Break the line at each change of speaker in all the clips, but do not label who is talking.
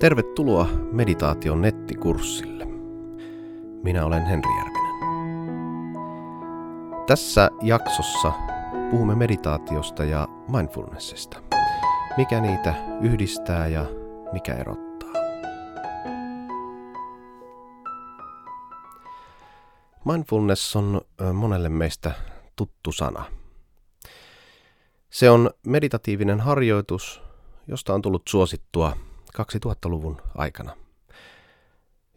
Tervetuloa meditaation nettikurssille. Minä olen Henri Järvinen. Tässä jaksossa puhumme meditaatiosta ja mindfulnessista. Mikä niitä yhdistää ja mikä erottaa. Mindfulness on monelle meistä tuttu sana. Se on meditatiivinen harjoitus, josta on tullut suosittua 2000-luvun aikana.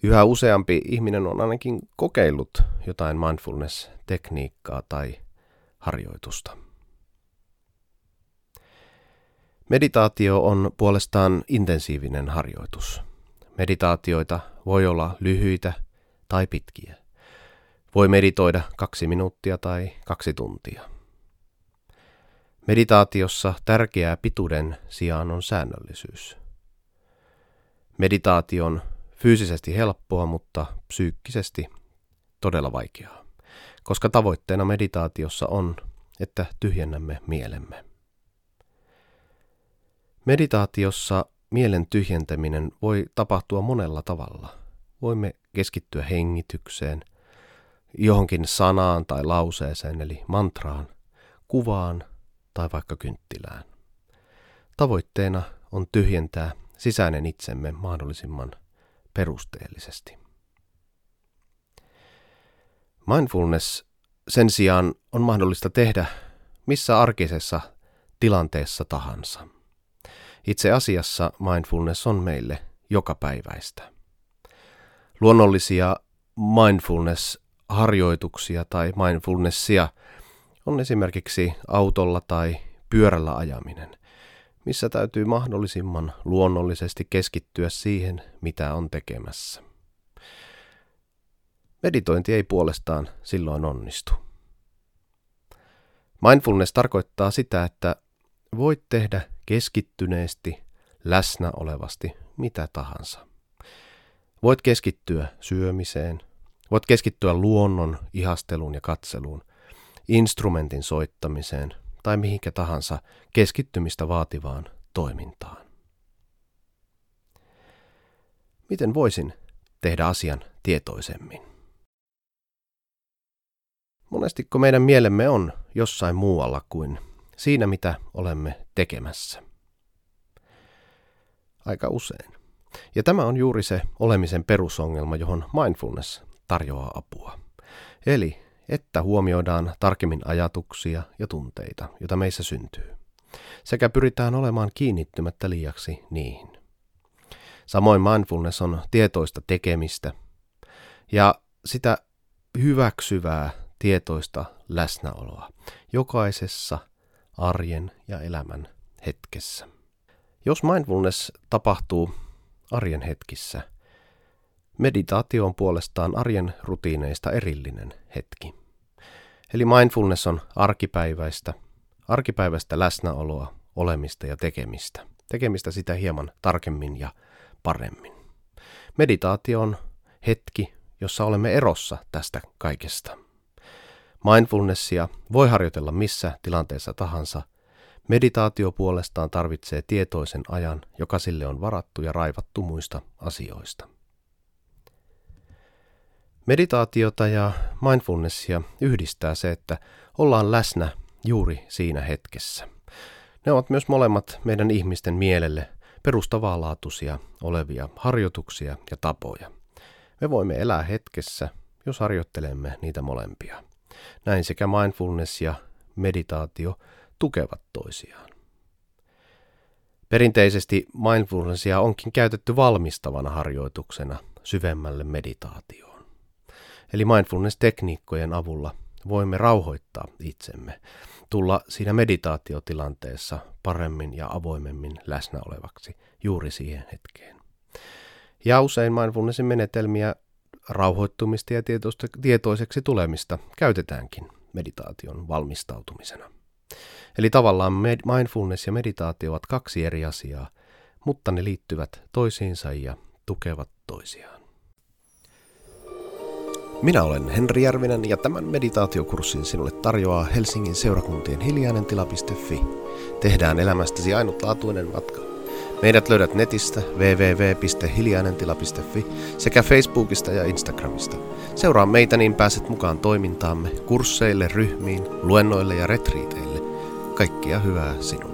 Yhä useampi ihminen on ainakin kokeillut jotain mindfulness-tekniikkaa tai harjoitusta. Meditaatio on puolestaan intensiivinen harjoitus. Meditaatioita voi olla lyhyitä tai pitkiä. Voi meditoida kaksi minuuttia tai kaksi tuntia. Meditaatiossa tärkeää pituuden sijaan on säännöllisyys. Meditaatio on fyysisesti helppoa, mutta psyykkisesti todella vaikeaa, koska tavoitteena meditaatiossa on, että tyhjennämme mielemme. Meditaatiossa mielen tyhjentäminen voi tapahtua monella tavalla. Voimme keskittyä hengitykseen, johonkin sanaan tai lauseeseen eli mantraan, kuvaan tai vaikka kynttilään. Tavoitteena on tyhjentää sisäinen itsemme mahdollisimman perusteellisesti. Mindfulness sen sijaan on mahdollista tehdä missä arkisessa tilanteessa tahansa. Itse asiassa mindfulness on meille jokapäiväistä. Luonnollisia mindfulness-harjoituksia tai mindfulnessia on esimerkiksi autolla tai pyörällä ajaminen – missä täytyy mahdollisimman luonnollisesti keskittyä siihen, mitä on tekemässä. Meditointi ei puolestaan silloin onnistu. Mindfulness tarkoittaa sitä, että voit tehdä keskittyneesti, läsnä olevasti mitä tahansa. Voit keskittyä syömiseen, voit keskittyä luonnon ihasteluun ja katseluun, instrumentin soittamiseen, tai mihinkä tahansa keskittymistä vaativaan toimintaan. Miten voisin tehdä asian tietoisemmin? Monestiko meidän mielemme on jossain muualla kuin siinä, mitä olemme tekemässä? Aika usein. Ja tämä on juuri se olemisen perusongelma, johon mindfulness tarjoaa apua. Eli että huomioidaan tarkemmin ajatuksia ja tunteita, joita meissä syntyy, sekä pyritään olemaan kiinnittymättä liiaksi niihin. Samoin mindfulness on tietoista tekemistä ja sitä hyväksyvää tietoista läsnäoloa jokaisessa arjen ja elämän hetkessä. Jos mindfulness tapahtuu arjen hetkissä – Meditaatio on puolestaan arjen rutiineista erillinen hetki. Eli mindfulness on arkipäiväistä, arkipäiväistä läsnäoloa, olemista ja tekemistä. Tekemistä sitä hieman tarkemmin ja paremmin. Meditaatio on hetki, jossa olemme erossa tästä kaikesta. Mindfulnessia voi harjoitella missä tilanteessa tahansa. Meditaatio puolestaan tarvitsee tietoisen ajan, joka sille on varattu ja raivattu muista asioista. Meditaatiota ja mindfulnessia yhdistää se, että ollaan läsnä juuri siinä hetkessä. Ne ovat myös molemmat meidän ihmisten mielelle perustavanlaatuisia olevia harjoituksia ja tapoja. Me voimme elää hetkessä, jos harjoittelemme niitä molempia. Näin sekä mindfulness ja meditaatio tukevat toisiaan. Perinteisesti mindfulnessia onkin käytetty valmistavana harjoituksena syvemmälle meditaatioon. Eli mindfulness-tekniikkojen avulla voimme rauhoittaa itsemme, tulla siinä meditaatiotilanteessa paremmin ja avoimemmin läsnä olevaksi juuri siihen hetkeen. Ja usein mindfulnessin menetelmiä rauhoittumista ja tietoiseksi tulemista käytetäänkin meditaation valmistautumisena. Eli tavallaan mindfulness ja meditaatio ovat kaksi eri asiaa, mutta ne liittyvät toisiinsa ja tukevat toisiaan. Minä olen Henri Järvinen ja tämän meditaatiokurssin sinulle tarjoaa Helsingin seurakuntien hiljainen tila.fi. Tehdään elämästäsi ainutlaatuinen matka. Meidät löydät netistä www.hiljainentila.fi sekä Facebookista ja Instagramista. Seuraa meitä niin pääset mukaan toimintaamme, kursseille, ryhmiin, luennoille ja retriiteille. Kaikkia hyvää sinulle.